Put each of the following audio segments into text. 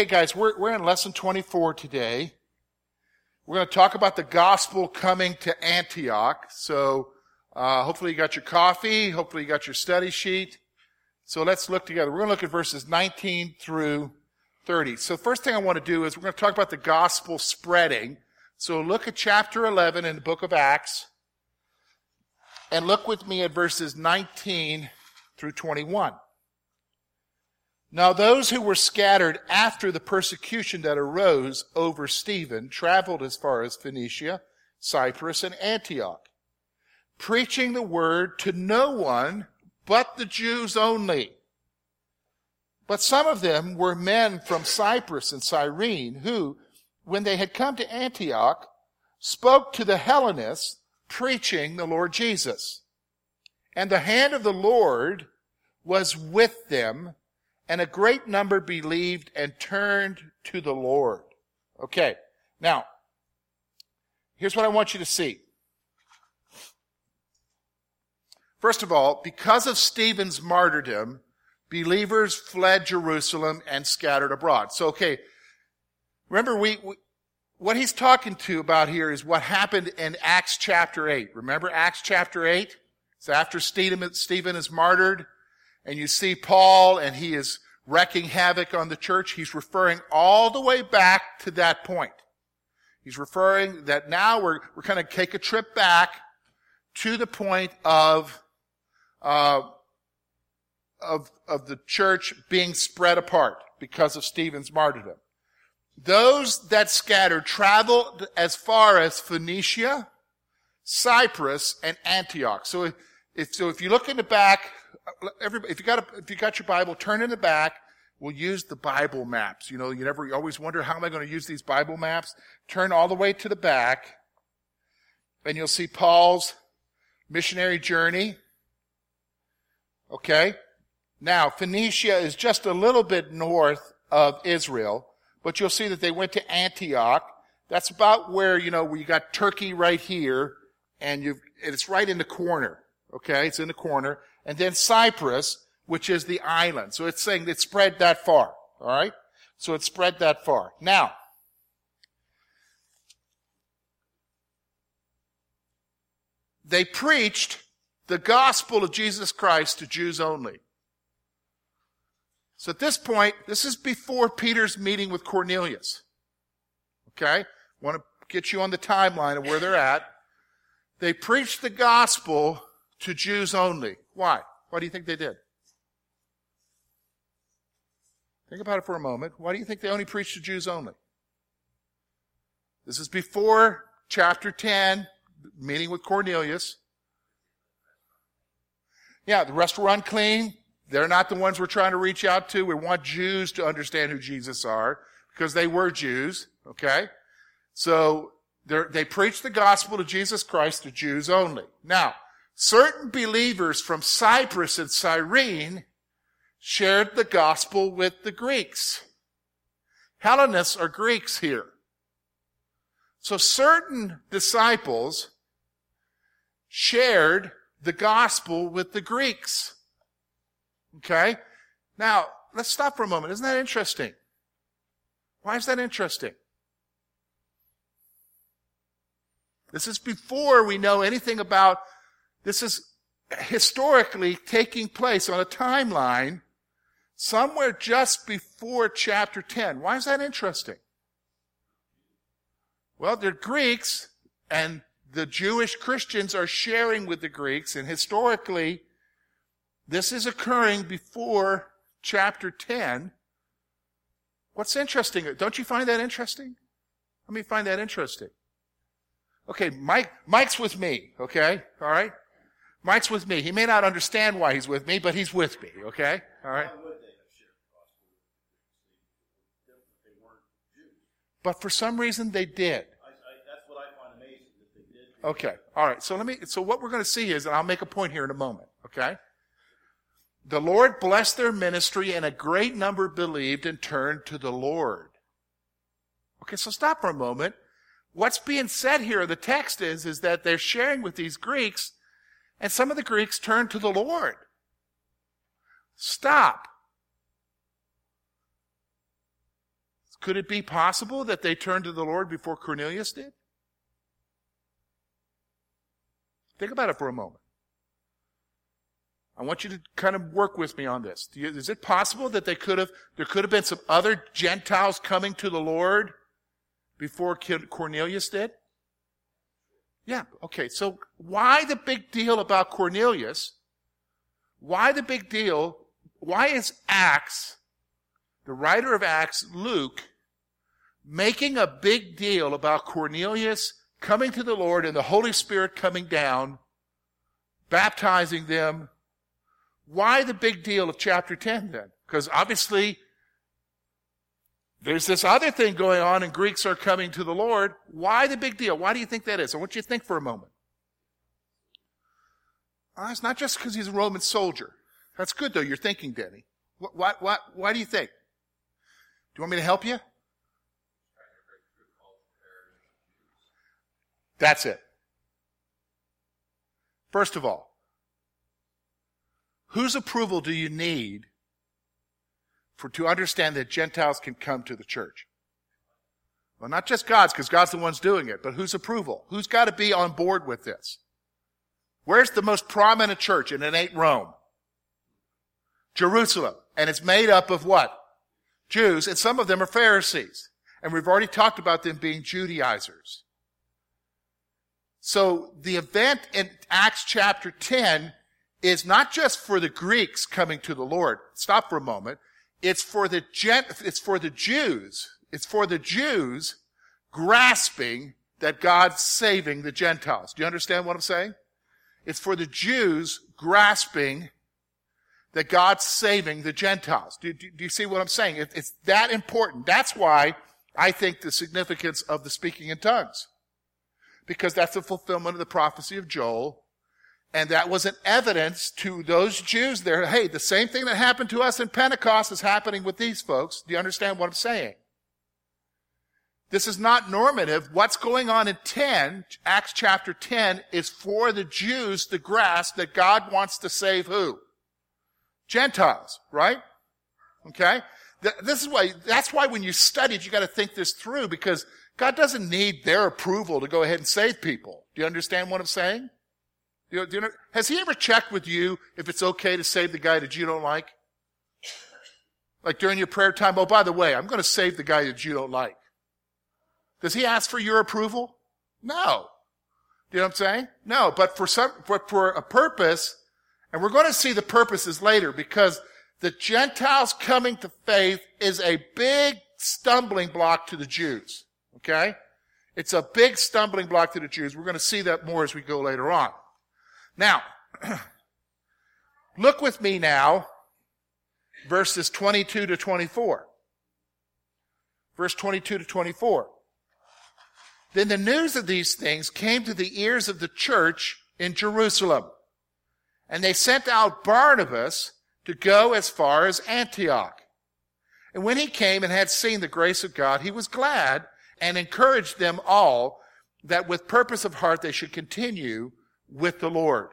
Okay, guys, we're, we're in lesson 24 today. We're going to talk about the gospel coming to Antioch. So, uh, hopefully you got your coffee. Hopefully you got your study sheet. So let's look together. We're going to look at verses 19 through 30. So first thing I want to do is we're going to talk about the gospel spreading. So look at chapter 11 in the book of Acts and look with me at verses 19 through 21. Now those who were scattered after the persecution that arose over Stephen traveled as far as Phoenicia, Cyprus, and Antioch, preaching the word to no one but the Jews only. But some of them were men from Cyprus and Cyrene who, when they had come to Antioch, spoke to the Hellenists, preaching the Lord Jesus. And the hand of the Lord was with them and a great number believed and turned to the Lord. Okay. Now, here's what I want you to see. First of all, because of Stephen's martyrdom, believers fled Jerusalem and scattered abroad. So, okay, remember we, we, what he's talking to about here is what happened in Acts chapter 8. Remember Acts chapter 8? It's after Stephen, Stephen is martyred and you see Paul and he is wrecking havoc on the church, he's referring all the way back to that point. He's referring that now we're, we're kind of take a trip back to the point of, uh, of, of the church being spread apart because of Stephen's martyrdom. Those that scattered traveled as far as Phoenicia, Cyprus, and Antioch. So if so if you look in the back everybody, if you got a, if you got your Bible, turn in the back. We'll use the Bible maps. You know, you never, you always wonder how am I going to use these Bible maps? Turn all the way to the back, and you'll see Paul's missionary journey. Okay? Now, Phoenicia is just a little bit north of Israel, but you'll see that they went to Antioch. That's about where, you know, you got Turkey right here, and you've, it's right in the corner. Okay? It's in the corner and then Cyprus, which is the island. So it's saying it spread that far. All right? So it spread that far. Now, they preached the gospel of Jesus Christ to Jews only. So at this point, this is before Peter's meeting with Cornelius. Okay? Want to get you on the timeline of where they're at. They preached the gospel to Jews only. Why? Why do you think they did? Think about it for a moment. Why do you think they only preached to Jews only? This is before chapter 10, meeting with Cornelius. Yeah, the rest were unclean. They're not the ones we're trying to reach out to. We want Jews to understand who Jesus are because they were Jews. Okay? So they preached the gospel to Jesus Christ to Jews only. Now, certain believers from Cyprus and Cyrene shared the gospel with the Greeks. Hellenists are Greeks here. So certain disciples shared the gospel with the Greeks. Okay? Now, let's stop for a moment. Isn't that interesting? Why is that interesting? This is before we know anything about this is historically taking place on a timeline somewhere just before chapter 10. Why is that interesting? Well, they're Greeks, and the Jewish Christians are sharing with the Greeks, and historically, this is occurring before chapter 10. What's interesting? Don't you find that interesting? Let me find that interesting. Okay, Mike, Mike's with me, okay? All right? Mike's with me. He may not understand why he's with me, but he's with me, okay? All right? But for some reason they did. Okay. All right. So let me, so what we're going to see is, and I'll make a point here in a moment. Okay. The Lord blessed their ministry and a great number believed and turned to the Lord. Okay. So stop for a moment. What's being said here, in the text is, is that they're sharing with these Greeks and some of the Greeks turned to the Lord. Stop. Could it be possible that they turned to the Lord before Cornelius did? Think about it for a moment. I want you to kind of work with me on this. Is it possible that they could have, there could have been some other Gentiles coming to the Lord before Cornelius did? Yeah, okay. So why the big deal about Cornelius? Why the big deal? Why is Acts, the writer of Acts, Luke, making a big deal about Cornelius coming to the Lord and the Holy Spirit coming down, baptizing them. Why the big deal of chapter 10 then? Because obviously there's this other thing going on and Greeks are coming to the Lord. Why the big deal? Why do you think that is? I want you to think for a moment. Uh, it's not just because he's a Roman soldier. That's good though. You're thinking, Denny. What, what, what, why do you think? Do you want me to help you? That's it. First of all, whose approval do you need for to understand that Gentiles can come to the church? Well, not just God's, because God's the one's doing it, but whose approval? Who's got to be on board with this? Where's the most prominent church? And it ain't Rome. Jerusalem. And it's made up of what? Jews, and some of them are Pharisees. And we've already talked about them being Judaizers. So the event in Acts chapter 10 is not just for the Greeks coming to the Lord. Stop for a moment. It's for the it's for the Jews. It's for the Jews grasping that God's saving the Gentiles. Do you understand what I'm saying? It's for the Jews grasping that God's saving the Gentiles. Do, do, do you see what I'm saying? It, it's that important. That's why I think the significance of the speaking in tongues because that's a fulfillment of the prophecy of Joel. And that was an evidence to those Jews there. Hey, the same thing that happened to us in Pentecost is happening with these folks. Do you understand what I'm saying? This is not normative. What's going on in 10, Acts chapter 10, is for the Jews to grasp that God wants to save who? Gentiles, right? Okay? This is why, that's why when you study it, you gotta think this through because God doesn't need their approval to go ahead and save people. Do you understand what I'm saying? Do you, know, has he ever checked with you if it's okay to save the guy that you don't like? Like during your prayer time, oh, by the way, I'm going to save the guy that you don't like. Does he ask for your approval? No. Do you know what I'm saying? No, but for some, but for a purpose, and we're going to see the purposes later because the Gentiles coming to faith is a big stumbling block to the Jews. Okay? It's a big stumbling block to the Jews. We're going to see that more as we go later on. Now, look with me now, verses 22 to 24. Verse 22 to 24. Then the news of these things came to the ears of the church in Jerusalem. And they sent out Barnabas to go as far as Antioch. And when he came and had seen the grace of God, he was glad and encouraged them all that with purpose of heart they should continue with the Lord.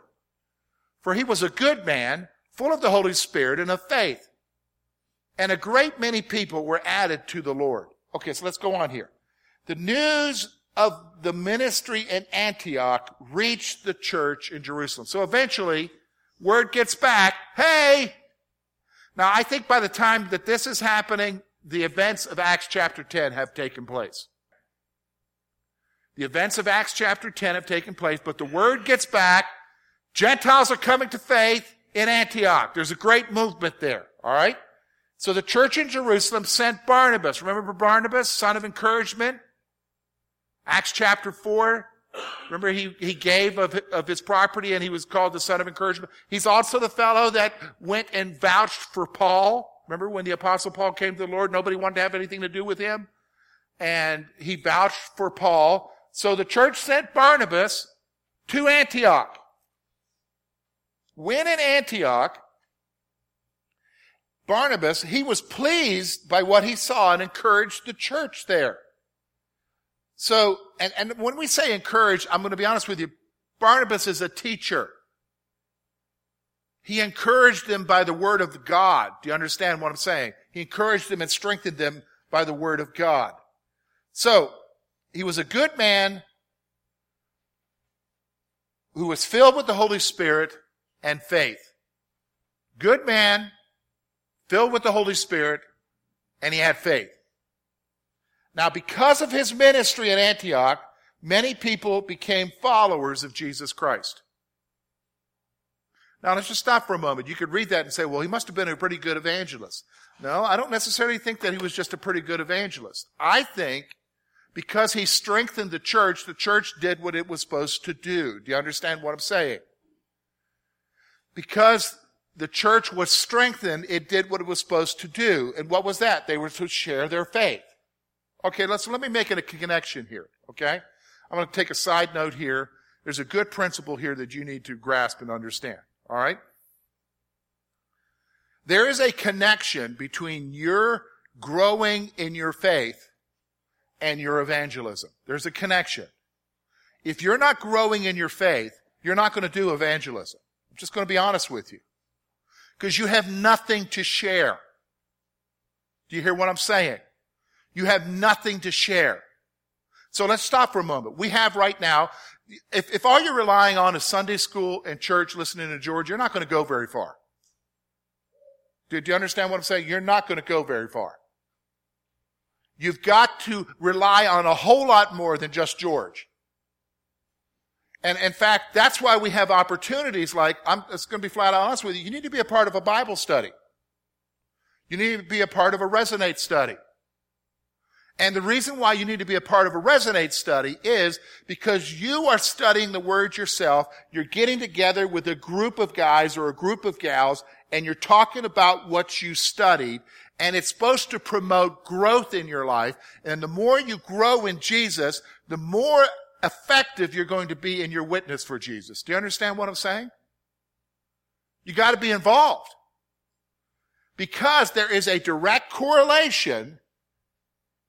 For he was a good man, full of the Holy Spirit and of faith. And a great many people were added to the Lord. Okay, so let's go on here. The news of the ministry in Antioch reached the church in Jerusalem. So eventually, word gets back, hey! Now I think by the time that this is happening, the events of Acts chapter 10 have taken place. The events of Acts chapter 10 have taken place, but the word gets back. Gentiles are coming to faith in Antioch. There's a great movement there. All right. So the church in Jerusalem sent Barnabas. Remember Barnabas, son of encouragement? Acts chapter 4. Remember he, he gave of, of his property and he was called the son of encouragement. He's also the fellow that went and vouched for Paul. Remember when the apostle Paul came to the Lord, nobody wanted to have anything to do with him? And he vouched for Paul. So the church sent Barnabas to Antioch. When in Antioch, Barnabas, he was pleased by what he saw and encouraged the church there. So, and, and when we say encourage, I'm going to be honest with you, Barnabas is a teacher. He encouraged them by the word of God. Do you understand what I'm saying? He encouraged them and strengthened them by the word of God. So, he was a good man who was filled with the Holy Spirit and faith. Good man, filled with the Holy Spirit, and he had faith. Now, because of his ministry at Antioch, many people became followers of Jesus Christ. Now, let's just stop for a moment. You could read that and say, well, he must have been a pretty good evangelist. No, I don't necessarily think that he was just a pretty good evangelist. I think because he strengthened the church, the church did what it was supposed to do. Do you understand what I'm saying? Because the church was strengthened, it did what it was supposed to do. And what was that? They were to share their faith. Okay, let's, let me make a connection here, okay? I'm going to take a side note here. There's a good principle here that you need to grasp and understand, all right? There is a connection between your growing in your faith and your evangelism. There's a connection. If you're not growing in your faith, you're not going to do evangelism. I'm just going to be honest with you. Because you have nothing to share. Do you hear what I'm saying? You have nothing to share. So let's stop for a moment. We have right now, if, if all you're relying on is Sunday school and church listening to George, you're not going to go very far. Do, do you understand what I'm saying? You're not going to go very far. You've got to rely on a whole lot more than just George. And in fact, that's why we have opportunities like, I'm just going to be flat honest with you, you need to be a part of a Bible study. You need to be a part of a Resonate study. And the reason why you need to be a part of a Resonate study is because you are studying the Word yourself. You're getting together with a group of guys or a group of gals and you're talking about what you studied and it's supposed to promote growth in your life. And the more you grow in Jesus, the more effective you're going to be in your witness for Jesus. Do you understand what I'm saying? You got to be involved. Because there is a direct correlation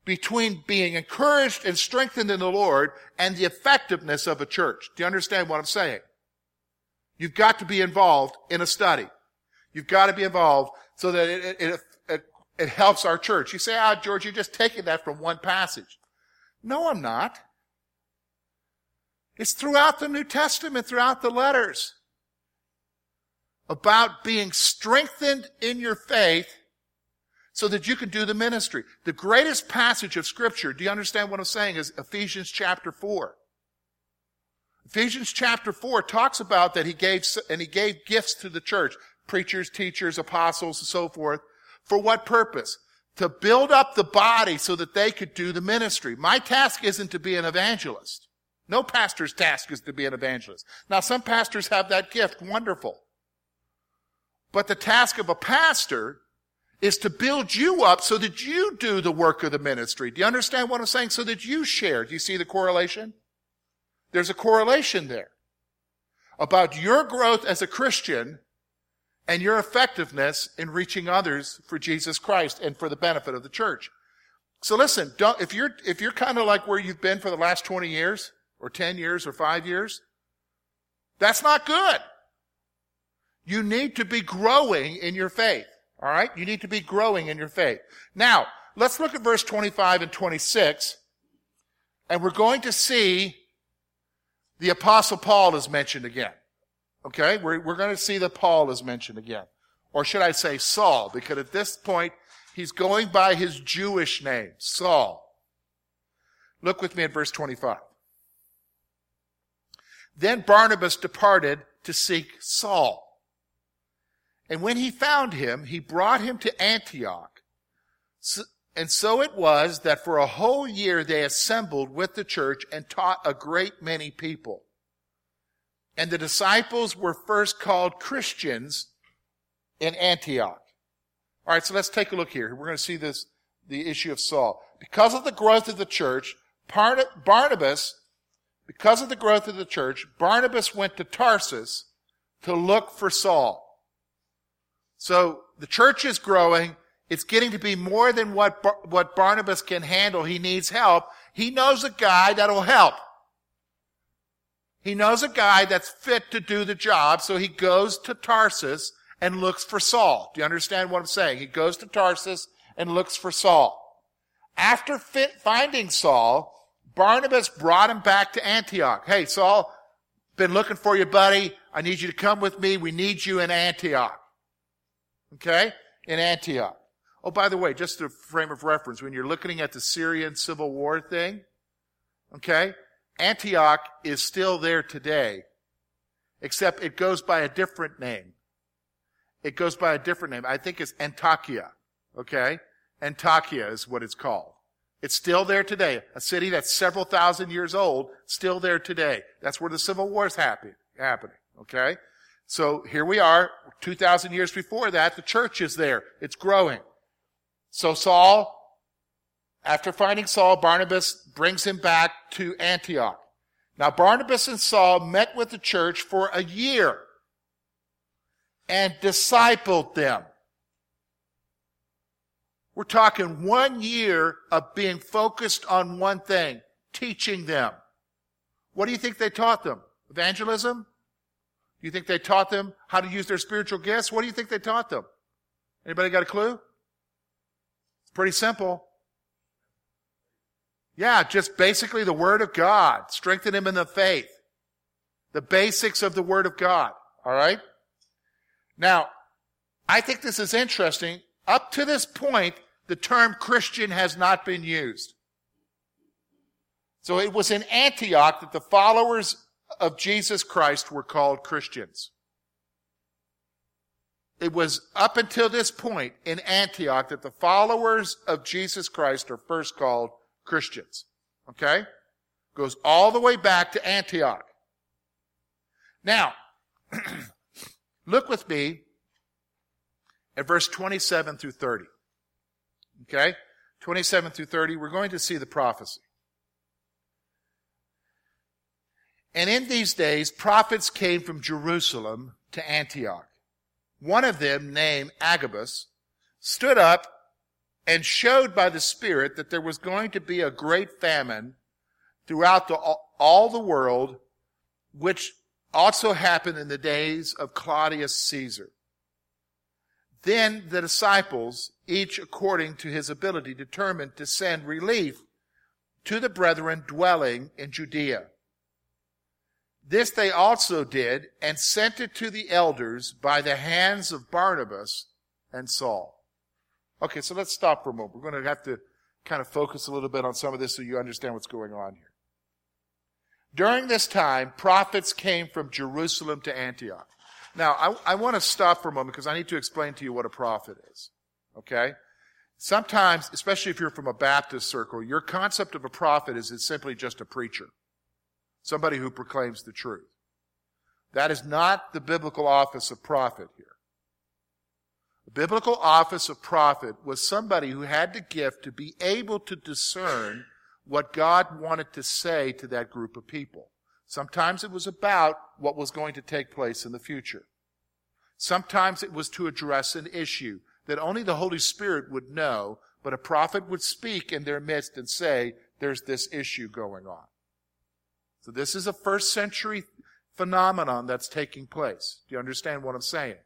between being encouraged and strengthened in the Lord and the effectiveness of a church. Do you understand what I'm saying? You've got to be involved in a study. You've got to be involved so that it, it, it, helps our church. You say, ah, George, you're just taking that from one passage. No, I'm not. It's throughout the New Testament, throughout the letters about being strengthened in your faith so that you can do the ministry. The greatest passage of scripture, do you understand what I'm saying, is Ephesians chapter 4. Ephesians chapter 4 talks about that he gave, and he gave gifts to the church, preachers, teachers, apostles, and so forth. For what purpose? To build up the body so that they could do the ministry. My task isn't to be an evangelist. No pastor's task is to be an evangelist. Now, some pastors have that gift. Wonderful. But the task of a pastor is to build you up so that you do the work of the ministry. Do you understand what I'm saying? So that you share. Do you see the correlation? There's a correlation there about your growth as a Christian and your effectiveness in reaching others for Jesus Christ and for the benefit of the church. So listen, if you're, if you're kind of like where you've been for the last 20 years, or 10 years or 5 years. That's not good. You need to be growing in your faith. All right? You need to be growing in your faith. Now, let's look at verse 25 and 26. And we're going to see the apostle Paul is mentioned again. Okay? We're, we're going to see that Paul is mentioned again. Or should I say Saul? Because at this point, he's going by his Jewish name, Saul. Look with me at verse 25. Then Barnabas departed to seek Saul. And when he found him, he brought him to Antioch. And so it was that for a whole year they assembled with the church and taught a great many people. And the disciples were first called Christians in Antioch. All right, so let's take a look here. We're going to see this, the issue of Saul. Because of the growth of the church, Barnabas because of the growth of the church, Barnabas went to Tarsus to look for Saul. So the church is growing. It's getting to be more than what, what Barnabas can handle. He needs help. He knows a guy that'll help. He knows a guy that's fit to do the job, so he goes to Tarsus and looks for Saul. Do you understand what I'm saying? He goes to Tarsus and looks for Saul. After finding Saul, Barnabas brought him back to Antioch. Hey, Saul, been looking for you, buddy. I need you to come with me. We need you in Antioch. Okay? In Antioch. Oh, by the way, just a frame of reference, when you're looking at the Syrian civil war thing, okay, Antioch is still there today, except it goes by a different name. It goes by a different name. I think it's Antakya, okay? Antakya is what it's called. It's still there today. A city that's several thousand years old, still there today. That's where the Civil War is happening, okay? So here we are, 2,000 years before that, the church is there. It's growing. So Saul, after finding Saul, Barnabas brings him back to Antioch. Now Barnabas and Saul met with the church for a year and discipled them. We're talking one year of being focused on one thing, teaching them. What do you think they taught them? Evangelism? Do you think they taught them how to use their spiritual gifts? What do you think they taught them? Anybody got a clue? It's pretty simple. Yeah, just basically the Word of God. Strengthen him in the faith. The basics of the Word of God. All right? Now, I think this is interesting. Up to this point, the term Christian has not been used. So it was in Antioch that the followers of Jesus Christ were called Christians. It was up until this point in Antioch that the followers of Jesus Christ are first called Christians. Okay? Goes all the way back to Antioch. Now, look with me at verse 27 through 30. Okay? 27 through 30, we're going to see the prophecy. And in these days, prophets came from Jerusalem to Antioch. One of them, named Agabus, stood up and showed by the Spirit that there was going to be a great famine throughout the, all the world, which also happened in the days of Claudius Caesar. Then the disciples, each according to his ability, determined to send relief to the brethren dwelling in Judea. This they also did and sent it to the elders by the hands of Barnabas and Saul. Okay, so let's stop for a moment. We're going to have to kind of focus a little bit on some of this so you understand what's going on here. During this time, prophets came from Jerusalem to Antioch. Now, I, I want to stop for a moment because I need to explain to you what a prophet is. Okay? Sometimes, especially if you're from a Baptist circle, your concept of a prophet is it's simply just a preacher. Somebody who proclaims the truth. That is not the biblical office of prophet here. The biblical office of prophet was somebody who had the gift to be able to discern what God wanted to say to that group of people. Sometimes it was about what was going to take place in the future. Sometimes it was to address an issue that only the Holy Spirit would know, but a prophet would speak in their midst and say, there's this issue going on. So this is a first century phenomenon that's taking place. Do you understand what I'm saying?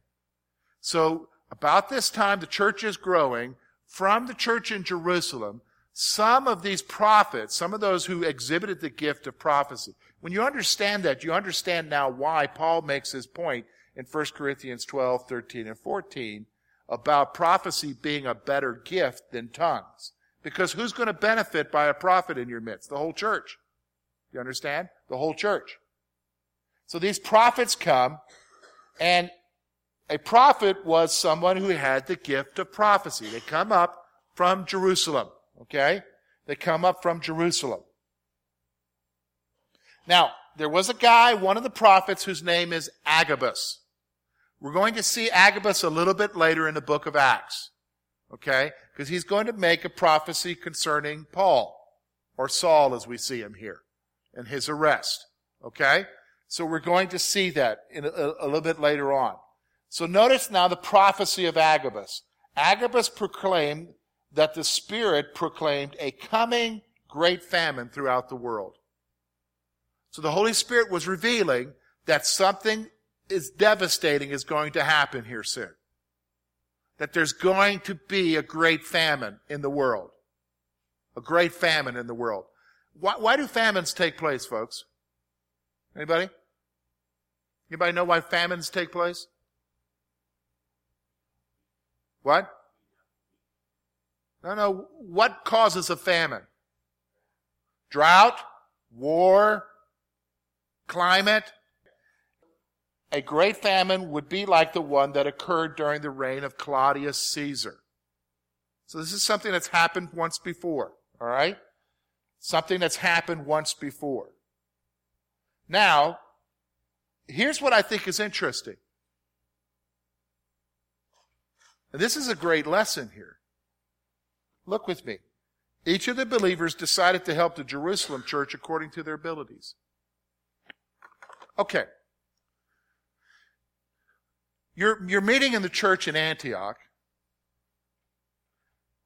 So about this time, the church is growing. From the church in Jerusalem, some of these prophets, some of those who exhibited the gift of prophecy, when you understand that, you understand now why Paul makes his point in 1 Corinthians 12, 13, and 14 about prophecy being a better gift than tongues. Because who's going to benefit by a prophet in your midst? The whole church. You understand? The whole church. So these prophets come, and a prophet was someone who had the gift of prophecy. They come up from Jerusalem. Okay? They come up from Jerusalem. Now, there was a guy, one of the prophets, whose name is Agabus. We're going to see Agabus a little bit later in the book of Acts. Okay? Because he's going to make a prophecy concerning Paul, or Saul as we see him here, and his arrest. Okay? So we're going to see that in a, a little bit later on. So notice now the prophecy of Agabus. Agabus proclaimed that the Spirit proclaimed a coming great famine throughout the world. So the Holy Spirit was revealing that something is devastating is going to happen here soon. That there's going to be a great famine in the world. A great famine in the world. Why, why do famines take place, folks? Anybody? Anybody know why famines take place? What? No, no. What causes a famine? Drought, war, climate. A great famine would be like the one that occurred during the reign of Claudius Caesar. So this is something that's happened once before, all right? Something that's happened once before. Now, here's what I think is interesting. And this is a great lesson here. Look with me. Each of the believers decided to help the Jerusalem church according to their abilities. Okay. You're, you're meeting in the church in Antioch.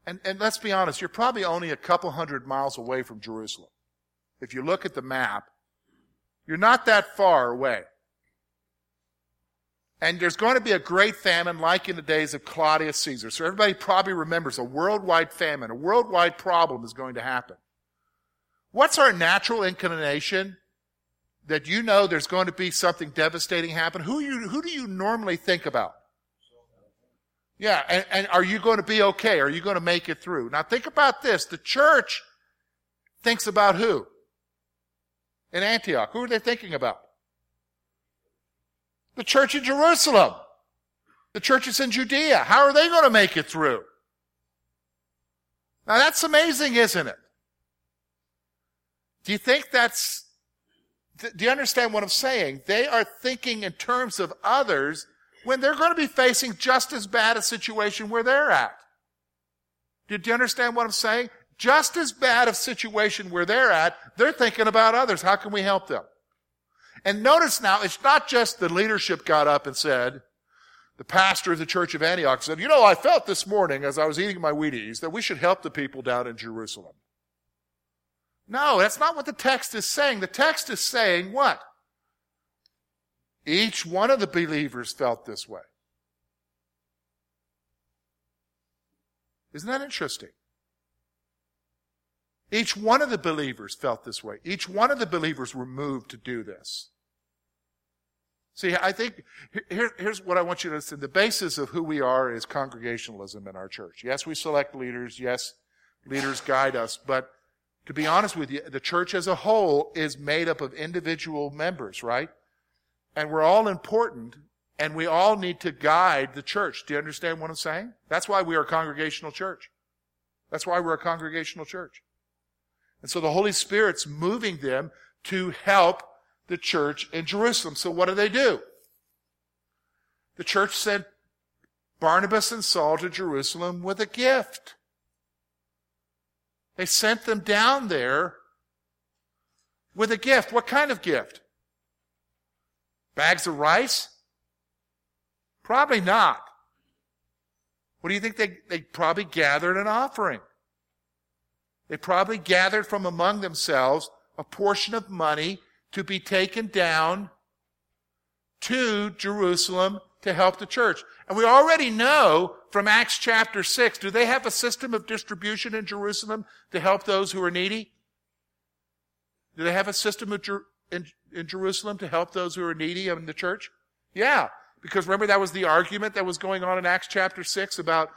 And, and let's be honest, you're probably only a couple hundred miles away from Jerusalem. If you look at the map, you're not that far away. And there's going to be a great famine like in the days of Claudius Caesar. So everybody probably remembers a worldwide famine, a worldwide problem is going to happen. What's our natural inclination that you know there's going to be something devastating happen? Who you, who do you normally think about? Yeah, and, and are you going to be okay? Are you going to make it through? Now think about this. The church thinks about who? In Antioch. Who are they thinking about? The church in Jerusalem. The churches in Judea. How are they going to make it through? Now that's amazing, isn't it? Do you think that's, do you understand what I'm saying? They are thinking in terms of others when they're going to be facing just as bad a situation where they're at. Do you understand what I'm saying? Just as bad a situation where they're at, they're thinking about others. How can we help them? And notice now, it's not just the leadership got up and said, the pastor of the church of Antioch said, you know, I felt this morning as I was eating my Wheaties that we should help the people down in Jerusalem. No, that's not what the text is saying. The text is saying what? Each one of the believers felt this way. Isn't that interesting? Each one of the believers felt this way. Each one of the believers were moved to do this. See, I think here, here's what I want you to understand. The basis of who we are is congregationalism in our church. Yes, we select leaders. Yes, leaders guide us. But to be honest with you, the church as a whole is made up of individual members, right? And we're all important and we all need to guide the church. Do you understand what I'm saying? That's why we are a congregational church. That's why we're a congregational church. And so the Holy Spirit's moving them to help the church in Jerusalem. So what do they do? The church sent Barnabas and Saul to Jerusalem with a gift. They sent them down there with a gift. What kind of gift? Bags of rice? Probably not. What do you think they, they probably gathered an offering? They probably gathered from among themselves a portion of money to be taken down to Jerusalem to help the church. And we already know from Acts chapter 6, do they have a system of distribution in Jerusalem to help those who are needy? Do they have a system Jer- in, in Jerusalem to help those who are needy in the church? Yeah. Because remember that was the argument that was going on in Acts chapter 6 about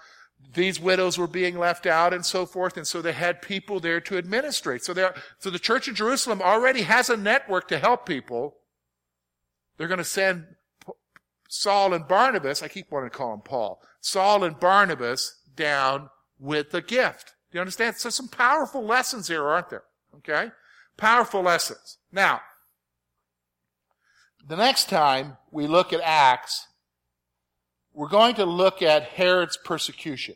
these widows were being left out and so forth. And so they had people there to administrate. So there, so the church of Jerusalem already has a network to help people. They're going to send Saul and Barnabas, I keep wanting to call him Paul, Saul and Barnabas down with the gift. Do you understand? So some powerful lessons here, aren't there? Okay? Powerful lessons. Now, the next time we look at Acts, we're going to look at Herod's persecution.